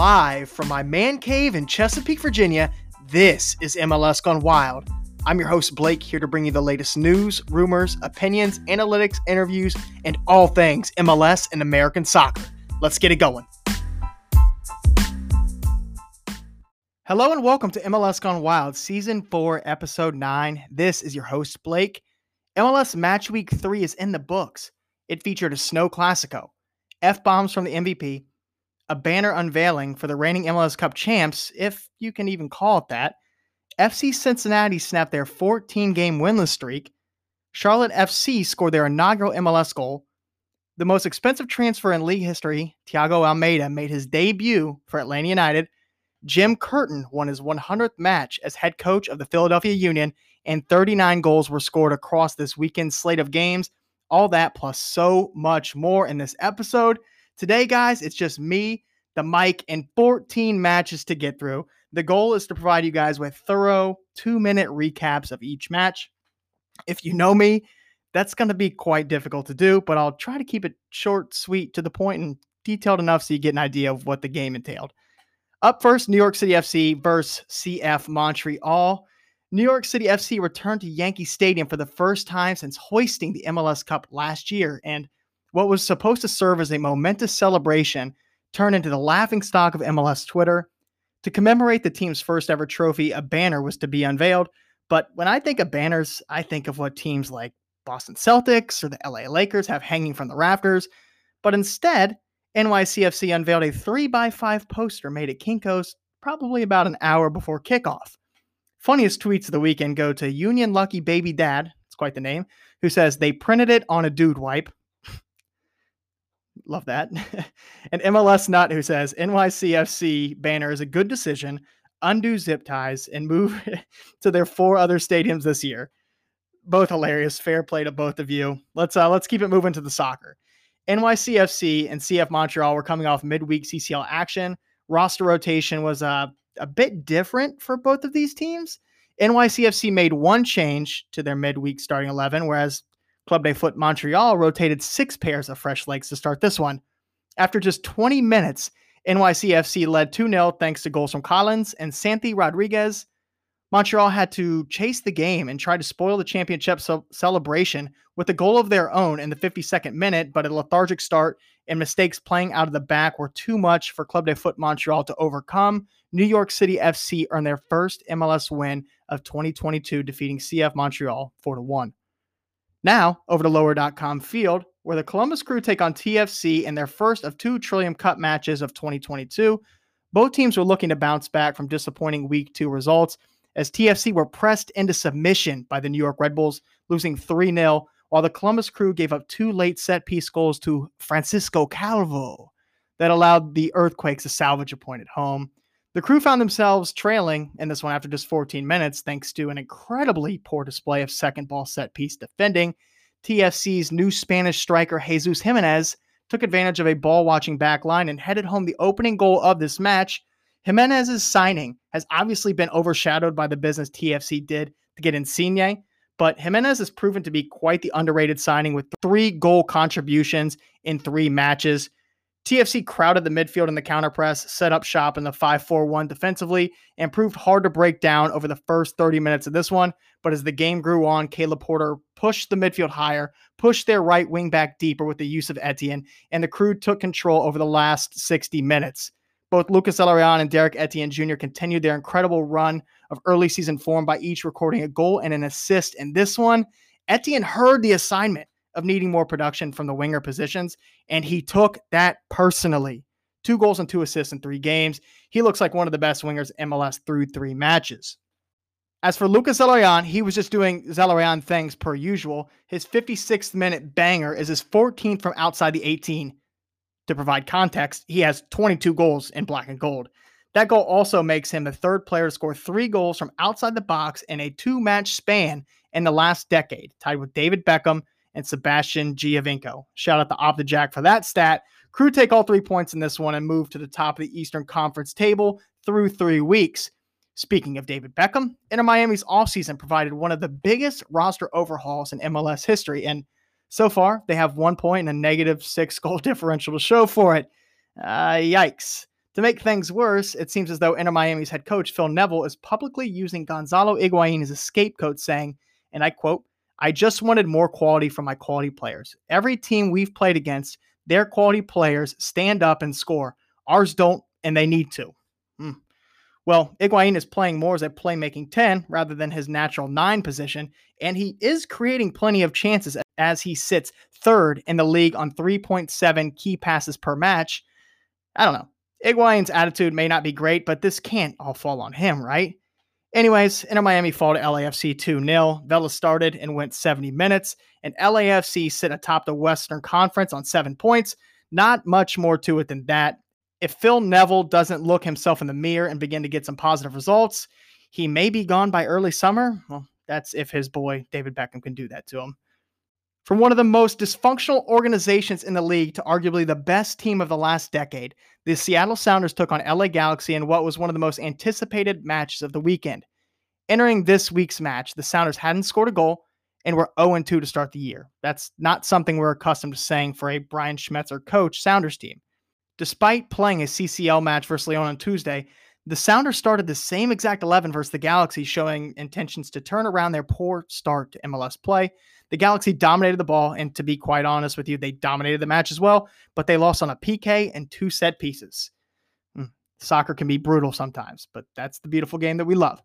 live from my man cave in Chesapeake, Virginia. This is MLS Gone Wild. I'm your host, Blake, here to bring you the latest news, rumors, opinions, analytics, interviews, and all things MLS and American soccer. Let's get it going. Hello and welcome to MLS Gone Wild, Season 4, Episode 9. This is your host, Blake. MLS Match Week 3 is in the books. It featured a snow classico, F bombs from the MVP, a banner unveiling for the reigning MLS Cup champs, if you can even call it that. FC Cincinnati snapped their 14 game winless streak. Charlotte FC scored their inaugural MLS goal. The most expensive transfer in league history, Thiago Almada, made his debut for Atlanta United. Jim Curtin won his 100th match as head coach of the Philadelphia Union, and 39 goals were scored across this weekend's slate of games. All that plus so much more in this episode. Today, guys, it's just me, the mic, and 14 matches to get through. The goal is to provide you guys with thorough two minute recaps of each match. If you know me, that's going to be quite difficult to do, but I'll try to keep it short, sweet, to the point, and detailed enough so you get an idea of what the game entailed. Up first, New York City FC versus CF Montreal. New York City FC returned to Yankee Stadium for the first time since hoisting the MLS Cup last year, and what was supposed to serve as a momentous celebration turned into the laughing stock of MLS Twitter. To commemorate the team's first ever trophy, a banner was to be unveiled. But when I think of banners, I think of what teams like Boston Celtics or the LA Lakers have hanging from the rafters. But instead, NYCFC unveiled a 3x5 poster made at Kinko's probably about an hour before kickoff. Funniest tweets of the weekend go to Union Lucky Baby Dad, it's quite the name, who says they printed it on a dude wipe. Love that. and MLS Nut, who says NYCFC banner is a good decision. Undo zip ties and move to their four other stadiums this year. Both hilarious. Fair play to both of you. Let's uh, let's keep it moving to the soccer. NYCFC and CF Montreal were coming off midweek CCL action. Roster rotation was uh, a bit different for both of these teams. NYCFC made one change to their midweek starting 11, whereas Club de Foot Montreal rotated six pairs of fresh legs to start this one. After just 20 minutes, NYCFC led 2 0 thanks to goals from Collins and Santi Rodriguez. Montreal had to chase the game and try to spoil the championship ce- celebration with a goal of their own in the 52nd minute, but a lethargic start and mistakes playing out of the back were too much for Club de Foot Montreal to overcome. New York City FC earned their first MLS win of 2022, defeating CF Montreal 4 1. Now, over to lower.com field, where the Columbus Crew take on TFC in their first of two Trillium Cup matches of 2022. Both teams were looking to bounce back from disappointing week two results as TFC were pressed into submission by the New York Red Bulls, losing 3 0, while the Columbus Crew gave up two late set piece goals to Francisco Calvo that allowed the Earthquakes to salvage a point at home. The crew found themselves trailing in this one after just 14 minutes, thanks to an incredibly poor display of second ball set piece defending. TFC's new Spanish striker, Jesus Jimenez, took advantage of a ball watching back line and headed home the opening goal of this match. Jimenez's signing has obviously been overshadowed by the business TFC did to get Insigne, but Jimenez has proven to be quite the underrated signing with three goal contributions in three matches. TFC crowded the midfield in the counter press, set up shop in the 5 4 1 defensively, and proved hard to break down over the first 30 minutes of this one. But as the game grew on, Caleb Porter pushed the midfield higher, pushed their right wing back deeper with the use of Etienne, and the crew took control over the last 60 minutes. Both Lucas Zelarayan and Derrick Etienne Jr. continued their incredible run of early season form by each recording a goal and an assist in this one. Etienne heard the assignment of needing more production from the winger positions, and he took that personally. Two goals and two assists in three games. He looks like one of the best wingers MLS through three matches. As for Lucas Zelarayan, he was just doing Zelarayan things per usual. His 56th minute banger is his 14th from outside the 18. To provide context, he has 22 goals in black and gold. That goal also makes him the third player to score three goals from outside the box in a two match span in the last decade, tied with David Beckham and Sebastian Giovinco. Shout out to the Jack for that stat. Crew take all three points in this one and move to the top of the Eastern Conference table through three weeks. Speaking of David Beckham, Inter Miami's offseason provided one of the biggest roster overhauls in MLS history, and so far they have one point and a negative six goal differential to show for it. Uh, yikes. To make things worse, it seems as though Inter Miami's head coach Phil Neville is publicly using Gonzalo Higuain as a scapegoat, saying, and I quote, I just wanted more quality from my quality players. Every team we've played against, their quality players stand up and score. Ours don't, and they need to. Hmm. Well, Higuain is playing more as a playmaking 10 rather than his natural 9 position, and he is creating plenty of chances as he sits third in the league on 3.7 key passes per match. I don't know. Higuain's attitude may not be great, but this can't all fall on him, right? Anyways, Inter Miami fall to LAFC 2 0. Vela started and went 70 minutes, and LAFC sit atop the Western Conference on seven points. Not much more to it than that. If Phil Neville doesn't look himself in the mirror and begin to get some positive results, he may be gone by early summer. Well, that's if his boy David Beckham can do that to him. From one of the most dysfunctional organizations in the league to arguably the best team of the last decade, the Seattle Sounders took on LA Galaxy in what was one of the most anticipated matches of the weekend. Entering this week's match, the Sounders hadn't scored a goal and were 0 2 to start the year. That's not something we're accustomed to saying for a Brian Schmetzer coach Sounders team. Despite playing a CCL match versus Leon on Tuesday, the Sounders started the same exact 11 versus the Galaxy, showing intentions to turn around their poor start to MLS play. The Galaxy dominated the ball, and to be quite honest with you, they dominated the match as well, but they lost on a PK and two set pieces. Hmm, soccer can be brutal sometimes, but that's the beautiful game that we love.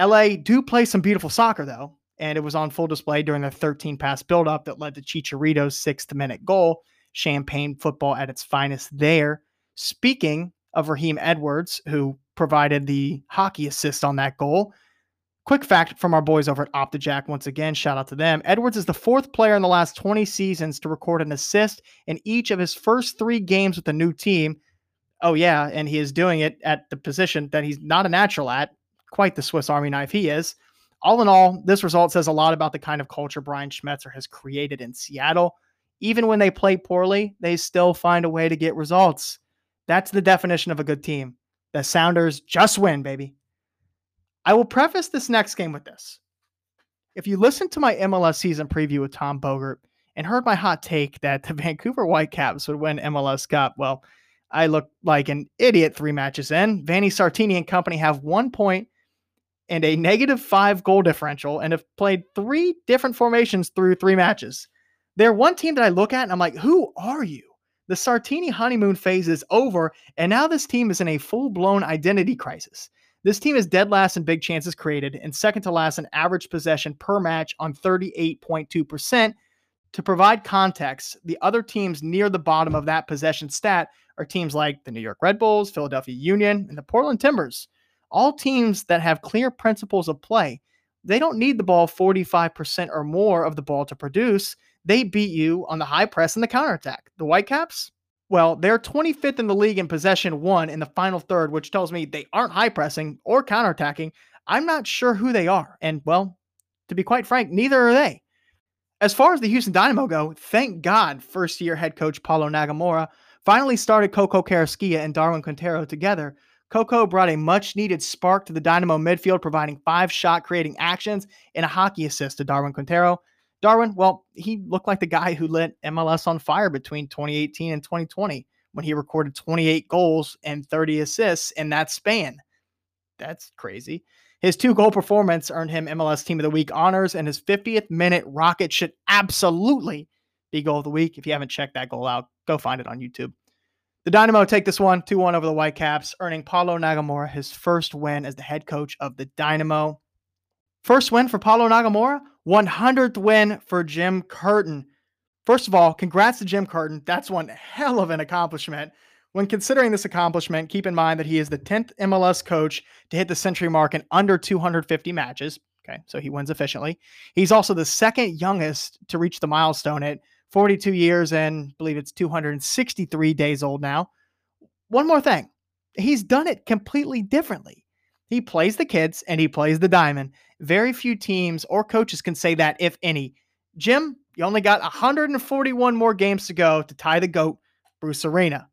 LA do play some beautiful soccer, though, and it was on full display during the 13 pass buildup that led to Chicharito's sixth minute goal champagne football at its finest there. Speaking of Raheem Edwards, who provided the hockey assist on that goal. Quick fact from our boys over at OptaJack once again, shout out to them. Edwards is the fourth player in the last 20 seasons to record an assist in each of his first three games with the new team. Oh, yeah, and he is doing it at the position that he's not a natural at. Quite the Swiss Army knife he is. All in all, this result says a lot about the kind of culture Brian Schmetzer has created in Seattle even when they play poorly, they still find a way to get results. That's the definition of a good team. The Sounders just win, baby. I will preface this next game with this. If you listened to my MLS season preview with Tom Bogert and heard my hot take that the Vancouver Whitecaps would win MLS Cup, well, I look like an idiot three matches in. Vanni Sartini and company have one point and a negative five goal differential and have played three different formations through three matches. They're one team that I look at and I'm like, who are you? The Sartini honeymoon phase is over, and now this team is in a full blown identity crisis. This team is dead last in big chances created and second to last in average possession per match on 38.2%. To provide context, the other teams near the bottom of that possession stat are teams like the New York Red Bulls, Philadelphia Union, and the Portland Timbers. All teams that have clear principles of play. They don't need the ball 45% or more of the ball to produce. They beat you on the high press and the counterattack. The Whitecaps, well, they're 25th in the league in possession one in the final third, which tells me they aren't high pressing or counterattacking. I'm not sure who they are. And, well, to be quite frank, neither are they. As far as the Houston Dynamo go, thank God first year head coach Paulo Nagamura finally started Coco Carrasquilla and Darwin Quintero together. Coco brought a much needed spark to the Dynamo midfield, providing five shot creating actions and a hockey assist to Darwin Quintero. Darwin, well, he looked like the guy who lit MLS on fire between 2018 and 2020 when he recorded 28 goals and 30 assists in that span. That's crazy. His two goal performance earned him MLS Team of the Week honors, and his 50th minute rocket should absolutely be goal of the week. If you haven't checked that goal out, go find it on YouTube. The Dynamo take this one 2 1 over the Whitecaps, earning Paulo Nagamura his first win as the head coach of the Dynamo. First win for Paulo Nagamura, 100th win for Jim Curtin. First of all, congrats to Jim Curtin. That's one hell of an accomplishment. When considering this accomplishment, keep in mind that he is the 10th MLS coach to hit the century mark in under 250 matches. Okay, so he wins efficiently. He's also the second youngest to reach the milestone at 42 years and I believe it's 263 days old now. One more thing, he's done it completely differently. He plays the kids and he plays the diamond. Very few teams or coaches can say that, if any. Jim, you only got 141 more games to go to tie the GOAT, Bruce Arena.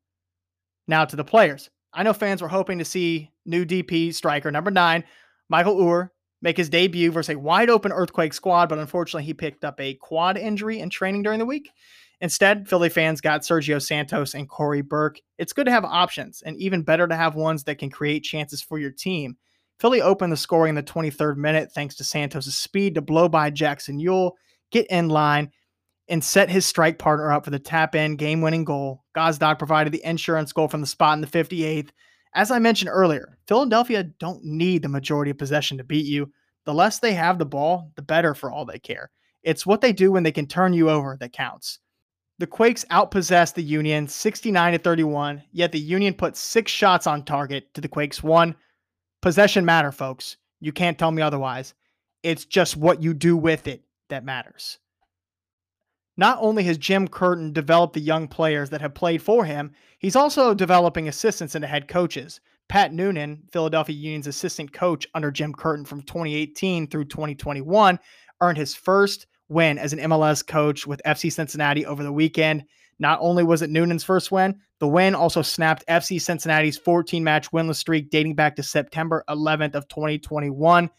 Now to the players. I know fans were hoping to see new DP striker number nine, Michael Uhre, make his debut versus a wide open Earthquake squad, but unfortunately he picked up a quad injury in training during the week. Instead, Philly fans got Sergio Santos and Cory Burke. It's good to have options, and even better to have ones that can create chances for your team. Philly opened the scoring in the 23rd minute thanks to Santos' speed to blow by Jackson Yueill, get in line, and set his strike partner up for the tap in game winning goal. Gazdag provided the insurance goal from the spot in the 58th. As I mentioned earlier, Philadelphia don't need the majority of possession to beat you. The less they have the ball, the better for all they care. It's what they do when they can turn you over that counts. The Quakes outpossessed the Union 69 to 31, yet the Union put six shots on target to the Quakes one. Possession matter, folks. You can't tell me otherwise. It's just what you do with it that matters. Not only has Jim Curtin developed the young players that have played for him, he's also developing assistants and head coaches. Pat Noonan, Philadelphia Union's assistant coach under Jim Curtin from 2018 through 2021, earned his first win as an MLS coach with FC Cincinnati over the weekend. Not only was it Noonan's first win, the win also snapped FC Cincinnati's 14 match winless streak dating back to September 11th of 2021.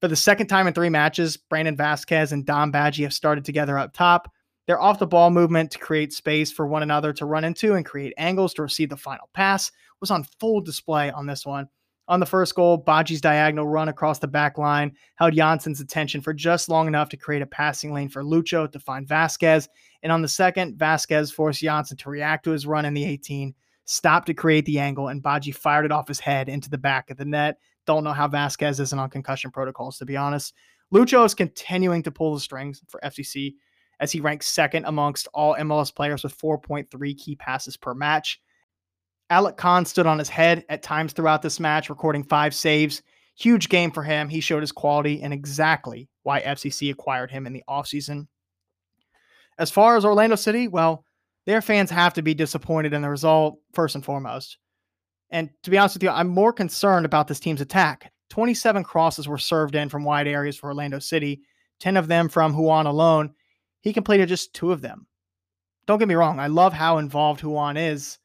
For the second time in three matches, Brandon Vazquez and Dom Badji have started together up top. Their off the ball movement to create space for one another to run into and create angles to receive the final pass was on full display on this one. On the first goal, Badji's diagonal run across the back line held Jansson's attention for just long enough to create a passing lane for Lucho to find Vazquez. And on the second, Vazquez forced Jansson to react to his run in the 18, stopped to create the angle, and Badji fired it off his head into the back of the net. Don't know how Vazquez isn't on concussion protocols, to be honest. Lucho is continuing to pull the strings for FCC as he ranks second amongst all MLS players with 4.3 key passes per match. Alec Kann stood on his head at times throughout this match, recording five saves. Huge game for him. He showed his quality and exactly why FCC acquired him in the offseason. As far as Orlando City, well, their fans have to be disappointed in the result, first and foremost. And to be honest with you, I'm more concerned about this team's attack. 27 crosses were served in from wide areas for Orlando City, 10 of them from Ruan alone, he completed just two of them. Don't get me wrong, I love how involved Ruan is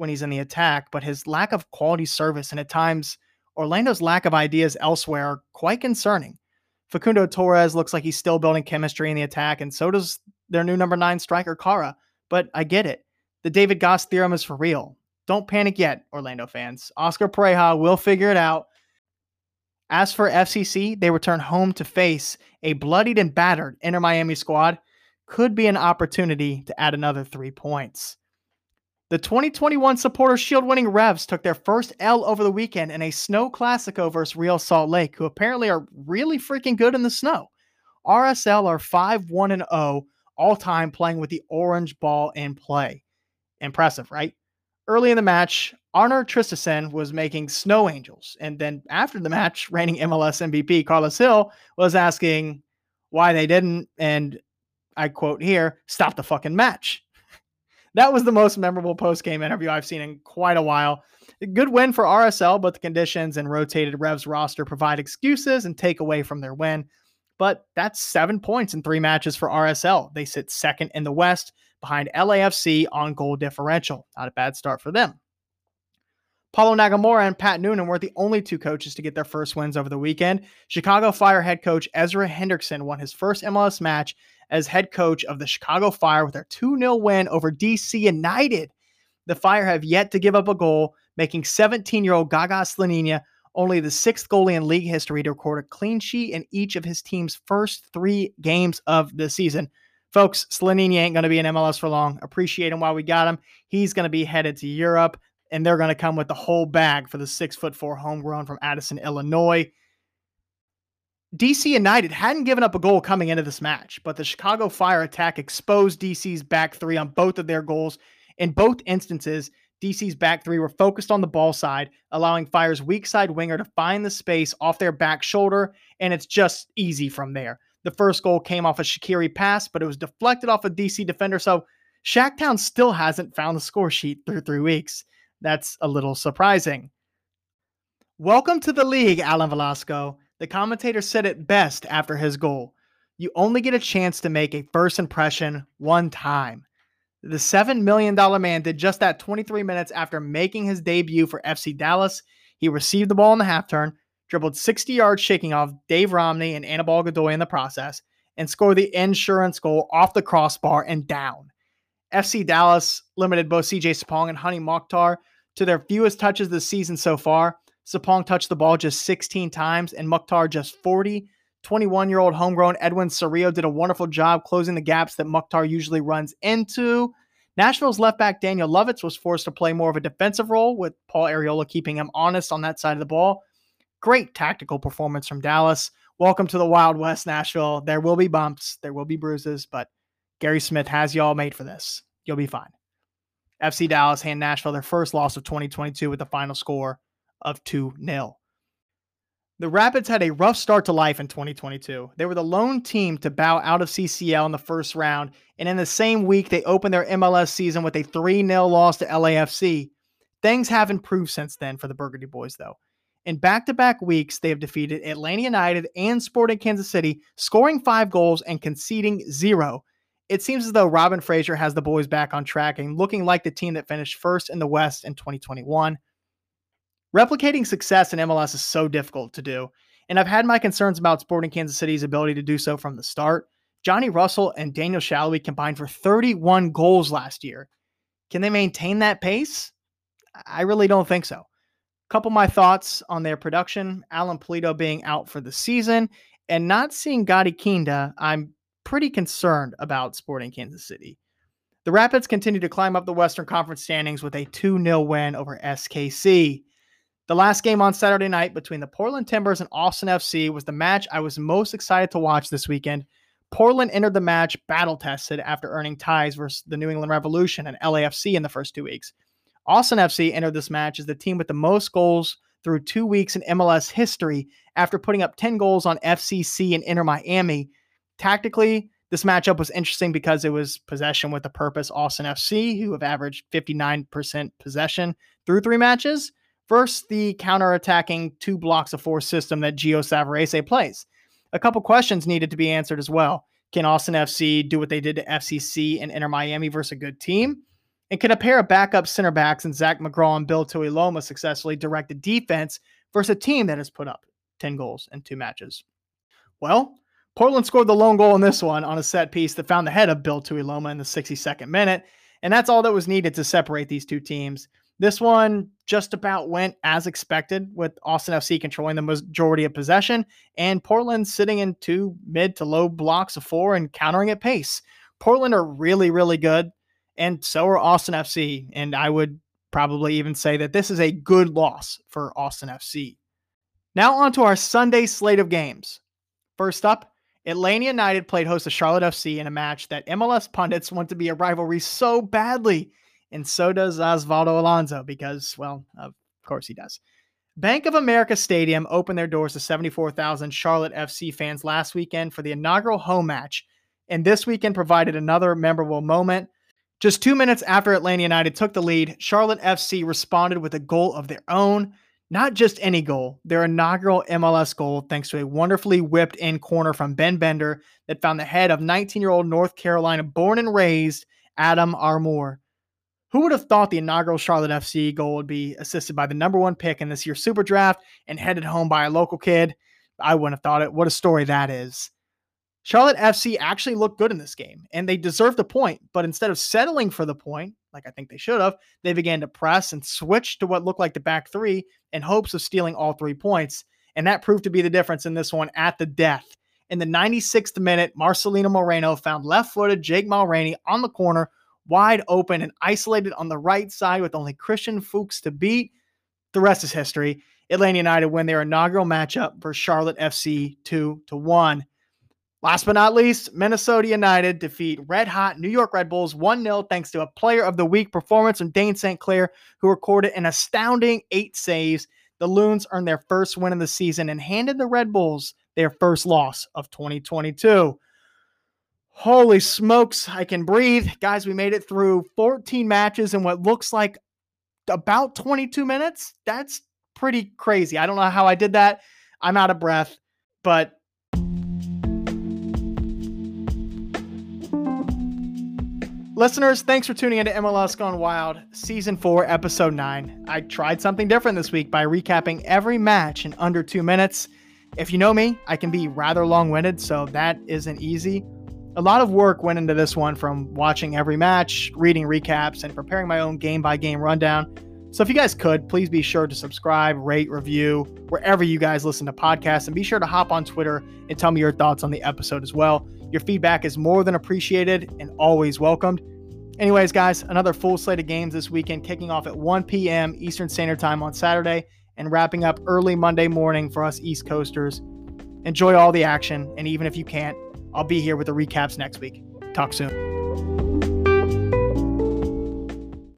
when he's in the attack, but his lack of quality service and at times Orlando's lack of ideas elsewhere are quite concerning. Facundo Torres looks like he's still building chemistry in the attack, and so does their new number nine striker, Kara. But I get it. The David Goss theorem is for real. Don't panic yet, Orlando fans. Oscar Pareja will figure it out. As for FCC, they return home to face a bloodied and battered Inter Miami squad could be an opportunity to add another three points. The 2021 Supporter Shield winning Revs took their first L over the weekend in a snow classico versus Real Salt Lake, who apparently are really freaking good in the snow. RSL are 5 1 0 all time playing with the orange ball in play. Impressive, right? Early in the match, Arnor Traustason was making snow angels. And then after the match, reigning MLS MVP Carles Gil was asking why they didn't. And I quote here, stop the fucking match. That was the most memorable post game interview I've seen in quite a while. A good win for RSL, but the conditions and rotated Revs roster provide excuses and take away from their win. But that's seven points in three matches for RSL. They sit second in the West behind LAFC on goal differential. Not a bad start for them. Paulo Nagamura and Pat Noonan were the only two coaches to get their first wins over the weekend. Chicago Fire head coach Ezra Hendrickson won his first MLS match as head coach of the Chicago Fire with their 2 0 win over DC United. The Fire have yet to give up a goal, making 17 year old Gaga Slonina only the sixth goalie in league history to record a clean sheet in each of his team's first three games of the season. Folks, Slonina ain't going to be in MLS for long. Appreciate him while we got him. He's going to be headed to Europe, and they're going to come with the whole bag for the six foot four homegrown from Addison, Illinois. DC United hadn't given up a goal coming into this match, but the Chicago Fire attack exposed DC's back three on both of their goals. In both instances, DC's back three were focused on the ball side, allowing Fire's weak side winger to find the space off their back shoulder, and it's just easy from there. The first goal came off a Shaqiri pass, but it was deflected off a DC defender, so Shacktown still hasn't found the score sheet through three weeks. That's a little surprising. Welcome to the league, Alan Velasco. The commentator said it best after his goal. You only get a chance to make a first impression one time. The $7 million man did just that 23 minutes after making his debut for FC Dallas. He received the ball in the half turn, dribbled 60 yards, shaking off Dave Romney and Anibal Godoy in the process, and scored the insurance goal off the crossbar and down. FC Dallas limited both CJ Sapong and Hany Mukhtar to their fewest touches this season so far. Sapong touched the ball just 16 times and Mukhtar just 40. 21 year old homegrown Edwin Cerrillo did a wonderful job closing the gaps that Mukhtar usually runs into. Nashville's left back Daniel Lovitz was forced to play more of a defensive role, with Paul Arriola keeping him honest on that side of the ball. Great tactical performance from Dallas. Welcome to the Wild West, Nashville. There will be bumps, there will be bruises, but Gary Smith has y'all made for this. You'll be fine. FC Dallas hand Nashville their first loss of 2022 with the final score of 2 0. The Rapids had a rough start to life in 2022. They were the lone team to bow out of CCL in the first round, and in the same week, they opened their MLS season with a 3 0 loss to LAFC. Things have improved since then for the Burgundy Boys, though. In back to back weeks, they have defeated Atlanta United and Sporting Kansas City, scoring five goals and conceding zero. It seems as though Robin Fraser has the boys back on track and looking like the team that finished first in the West in 2021. Replicating success in MLS is so difficult to do, and I've had my concerns about Sporting Kansas City's ability to do so from the start. Johnny Russell and Daniel Salloi combined for 31 goals last year. Can they maintain that pace? I really don't think so. Couple my thoughts on their production Alan Pulido being out for the season and not seeing Gadi Kinda, I'm pretty concerned about Sporting Kansas City. The Rapids continue to climb up the Western Conference standings with a 2 0 win over SKC. The last game on Saturday night between the Portland Timbers and Austin FC was the match I was most excited to watch this weekend. Portland entered the match battle tested after earning ties versus the New England Revolution and LAFC in the first two weeks. Austin FC entered this match as the team with the most goals through two weeks in MLS history after putting up 10 goals on FCC and Inter Miami. Tactically, this matchup was interesting because it was possession with a purpose. Austin FC, who have averaged 59% possession through three matches, versus the counter-attacking two blocks of four system that Gio Savarese plays. A couple questions needed to be answered as well. Can Austin FC do what they did to FCC and Inter Miami versus a good team? And can a pair of backup center backs and Zac McGraw and Bill Tuiloma successfully direct the defense versus a team that has put up 10 goals in two matches? Well, Portland scored the lone goal in this one on a set piece that found the head of Bill Tuiloma in the 62nd minute, and that's all that was needed to separate these two teams. This one just about went as expected, with Austin FC controlling the majority of possession and Portland sitting in two mid to low blocks of four and countering at pace. Portland are really, really good, and so are Austin FC. And I would probably even say that this is a good loss for Austin FC. Now, on to our Sunday slate of games. First up, Atlanta United played host to Charlotte FC in a match that MLS pundits want to be a rivalry so badly and so does Osvaldo Alonso because, well, of course he does. Bank of America Stadium opened their doors to 74,000 Charlotte FC fans last weekend for the inaugural home match, and this weekend provided another memorable moment. Just two minutes after Atlanta United took the lead, Charlotte FC responded with a goal of their own. Not just any goal, their inaugural MLS goal, thanks to a wonderfully whipped in corner from Ben Bender that found the head of 19 year old North Carolina born and raised Adam Armour. Who would have thought the inaugural Charlotte FC goal would be assisted by the number one pick in this year's Super Draft and headed home by a local kid? I wouldn't have thought it. What a story that is. Charlotte FC actually looked good in this game and they deserved a point, but instead of settling for the point, like I think they should have, they began to press and switch to what looked like the back three in hopes of stealing all three points. And that proved to be the difference in this one at the death. In the 96th minute, Marcelino Moreno found left footed Jake Mulraney on the corner wide open and isolated on the right side with only Christian Fuchs to beat. The rest is history. Atlanta United win their inaugural matchup for Charlotte FC 2 to 1. Last but not least, Minnesota United defeat red hot New York Red Bulls 1 0 thanks to a player of the week performance from Dayne St. Clair, who recorded an astounding eight saves. The Loons earned their first win of the season and handed the Red Bulls their first loss of 2022. Holy smokes, I can breathe. Guys, we made it through 14 matches in what looks like about 22 minutes. That's pretty crazy. I don't know how I did that. I'm out of breath, but Listeners, thanks for tuning into MLS Gone Wild, Season 4, Episode 9. I tried something different this week by recapping every match in under two minutes. If you know me, I can be rather long winded, so that isn't easy. A lot of work went into this one from watching every match, reading recaps, and preparing my own game by game rundown. So if you guys could, please be sure to subscribe, rate, review wherever you guys listen to podcasts, and be sure to hop on Twitter and tell me your thoughts on the episode as well. Your feedback is more than appreciated and always welcomed. Anyways, guys, another full slate of games this weekend, kicking off at 1 p.m. Eastern Standard Time on Saturday and wrapping up early Monday morning for us East Coasters. Enjoy all the action, and even if you can't, I'll be here with the recaps next week. Talk soon.